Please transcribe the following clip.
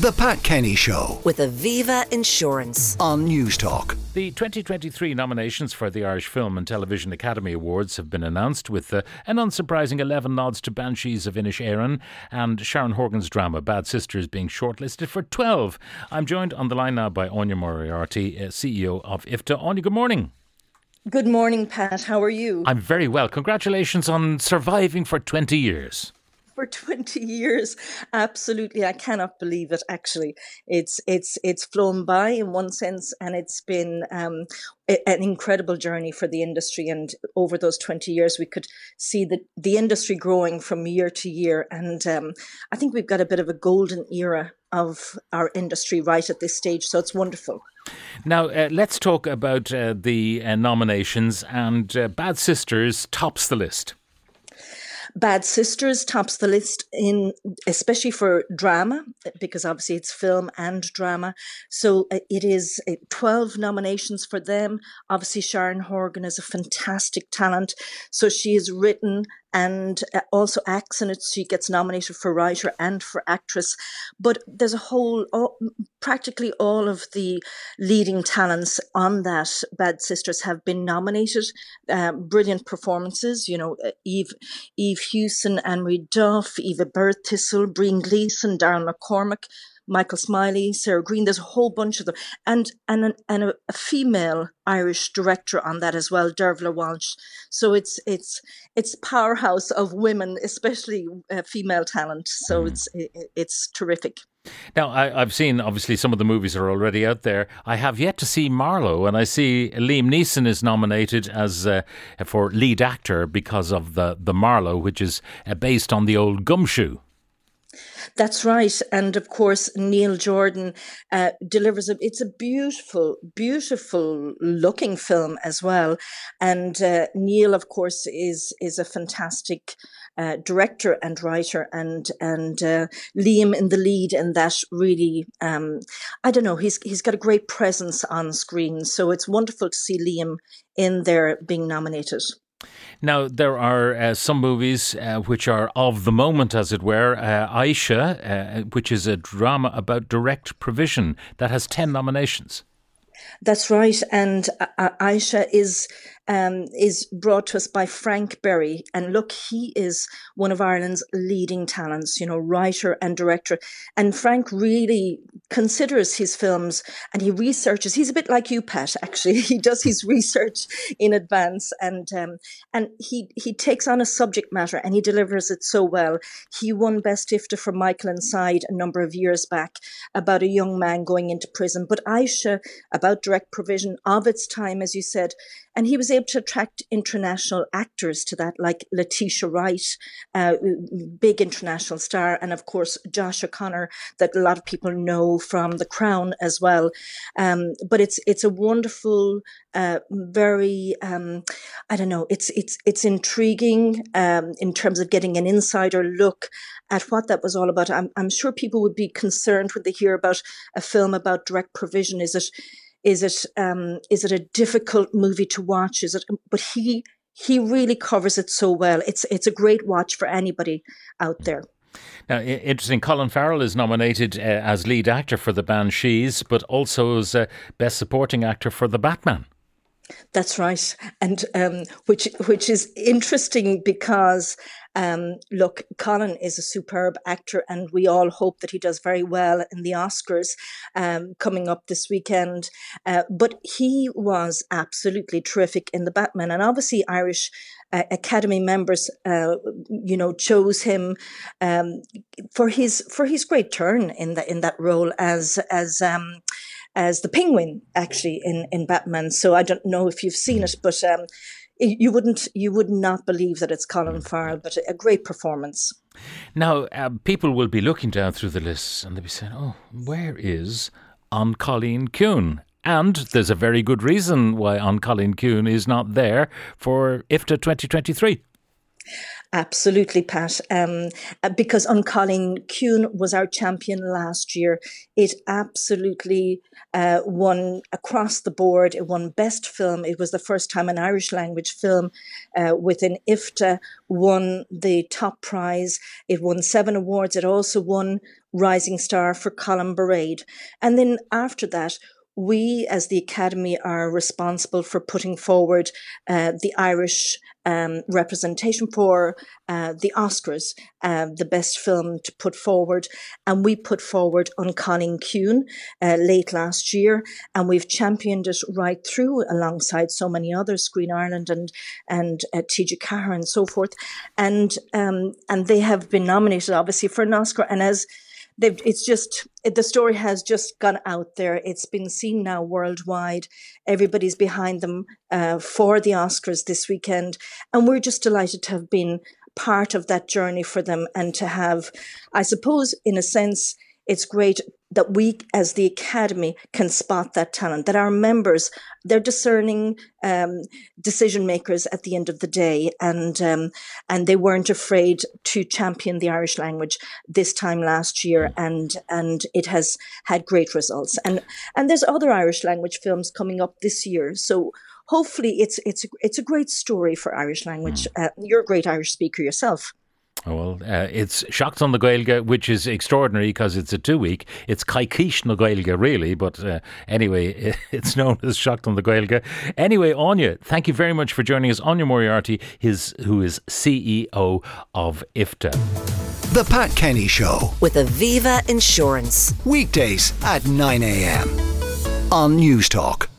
The Pat Kenny Show with Aviva Insurance. on Newstalk. The 2023 nominations for the Irish Film and Television Academy Awards have been announced with uh, an unsurprising 11 nods to Banshees of Inisherin and Sharon Horgan's drama Bad Sisters being shortlisted for 12. I'm joined on the line now by Aine Moriarty, uh, CEO of IFTA. Aine, good morning. Good morning, Pat. How are you? I'm very well. Congratulations on surviving for 20 years. For 20 years, absolutely. I cannot believe it. Actually, it's it's it's flown by in one sense, and it's been um, an incredible journey for the industry. And over those 20 years, we could see the the industry growing from year to year. And um, I think we've got a bit of a golden era of our industry right at this stage. So it's wonderful. Now, uh, let's talk about uh, the uh, nominations, and uh, Bad Sisters tops the list. Bad Sisters tops the list in especially for drama because obviously it's film and drama. So uh, it is uh, 12 nominations for them. Obviously Sharon Horgan is a fantastic talent. So she has written and uh, also acts in it. She gets nominated for writer and for actress. But there's a whole, all, practically all of the leading talents on that Bad Sisters have been nominated. Um, brilliant performances, you know, uh, Eve, Eve Hewson, Anne-Marie Duff, Eva Birthistle, Brian Gleeson, Daryl McCormack, Michael Smiley, Sarah Greene. There's a whole bunch of them, and and an, and a, a female Irish director on that as well, Dearbhla Walsh. So it's it's it's powerhouse of women, especially uh, female talent. So it's it, it's terrific. Now, I, I've seen obviously some of the movies are already out there. I have yet to see Marlowe, and I see Liam Neeson is nominated as uh, for lead actor because of the the Marlowe, which is uh, based on the old Gumshoe. That's right, and of course Neil Jordan uh, delivers a. It's a beautiful, beautiful looking film as well, and uh, Neil, of course, is is a fantastic uh, director and writer, and and uh, Liam in the lead, and that really, um, I don't know, he's he's got a great presence on screen, so it's wonderful to see Liam in there being nominated. Now, there are uh, some movies uh, which are of the moment, as it were. Uh, Aisha, uh, which is a drama about direct provision, that has 10 nominations. That's right, and uh, Aisha is um, is brought to us by Frank Berry, and look, he is one of Ireland's leading talents. You know, writer and director, and Frank really considers his films and he researches. He's a bit like you, Pat. Actually, he does his research in advance, and um, and he he takes on a subject matter and he delivers it so well. He won Best IFTA for Michael Inside a number of years back about a young man going into prison, but Aisha about direct provision of its time, as you said, and he was able to attract international actors to that, like Letitia Wright, uh, big international star, and of course Josh O'Connor, that a lot of people know from The Crown as well. Um, but it's it's a wonderful, uh, very um, I don't know, it's it's it's intriguing um, in terms of getting an insider look at what that was all about. I'm I'm sure people would be concerned when they hear about a film about direct provision. Is it is it um, is it a difficult movie to watch? Is it? But he he really covers it so well. It's it's a great watch for anybody out there. Now, interesting, Colin Farrell is nominated uh, as lead actor for The Banshees, but also as uh, Best Supporting Actor for The Batman. That's right, and um, which which is interesting because um, look, Colin is a superb actor, and we all hope that he does very well in the Oscars um, coming up this weekend. Uh, but he was absolutely terrific in the Batman, and obviously Irish uh, Academy members, uh, you know, chose him um, for his for his great turn in that in that role as as. Um, as the penguin actually in, in Batman. So I don't know if you've seen it, but um, you wouldn't you would not believe that it's Colin Farrell, but a great performance. Now, uh, people will be looking down through the lists and they'll be saying, oh, where is An Cailín Ciúin? And there's a very good reason why An Cailín Ciúin is not there for IFTA 2023. Absolutely, Pat. Um, uh, because Cailín Ciúin was our champion last year. It absolutely uh, won across the board. It won Best Film. It was the first time an Irish language film uh, within IFTA won the top prize. It won seven awards. It also won Rising Star for Colin Barade. And then after that, we as the Academy are responsible for putting forward uh, the Irish um, representation for uh, the Oscars, uh, the best film to put forward. And we put forward Cailín Ciúin uh, late last year, and we've championed it right through alongside so many others, Screen Ireland and and uh, TG Ceathair and so forth. And um, and they have been nominated obviously for an Oscar. And as they've it's just it, the story has just gone out there. It's been seen now worldwide. Everybody's behind them uh, for the oscars this weekend. And we're just delighted to have been part of that journey for them and to have i suppose in a sense it's great that we as the academy can spot that talent that our members they're discerning um, decision makers at the end of the day. And um, and they weren't afraid to champion the irish language this time last year. And and it has had great results. And and there's other irish language films coming up this year. So hopefully it's it's it's a great story for irish language. Uh, you're a great irish speaker yourself Oh, well, uh, it's Seachtain na Gaeilge, which is extraordinary because it's a two week. It's Coicís na Gaeilge, really, but uh, anyway, it's known as Seachtain na Gaeilge. Anyway, Aine, thank you very much for joining us. Aine Moriarty, his, who is CEO of IFTA. The Pat Kenny Show. With Aviva Insurance. Weekdays at 9 a.m. on Newstalk.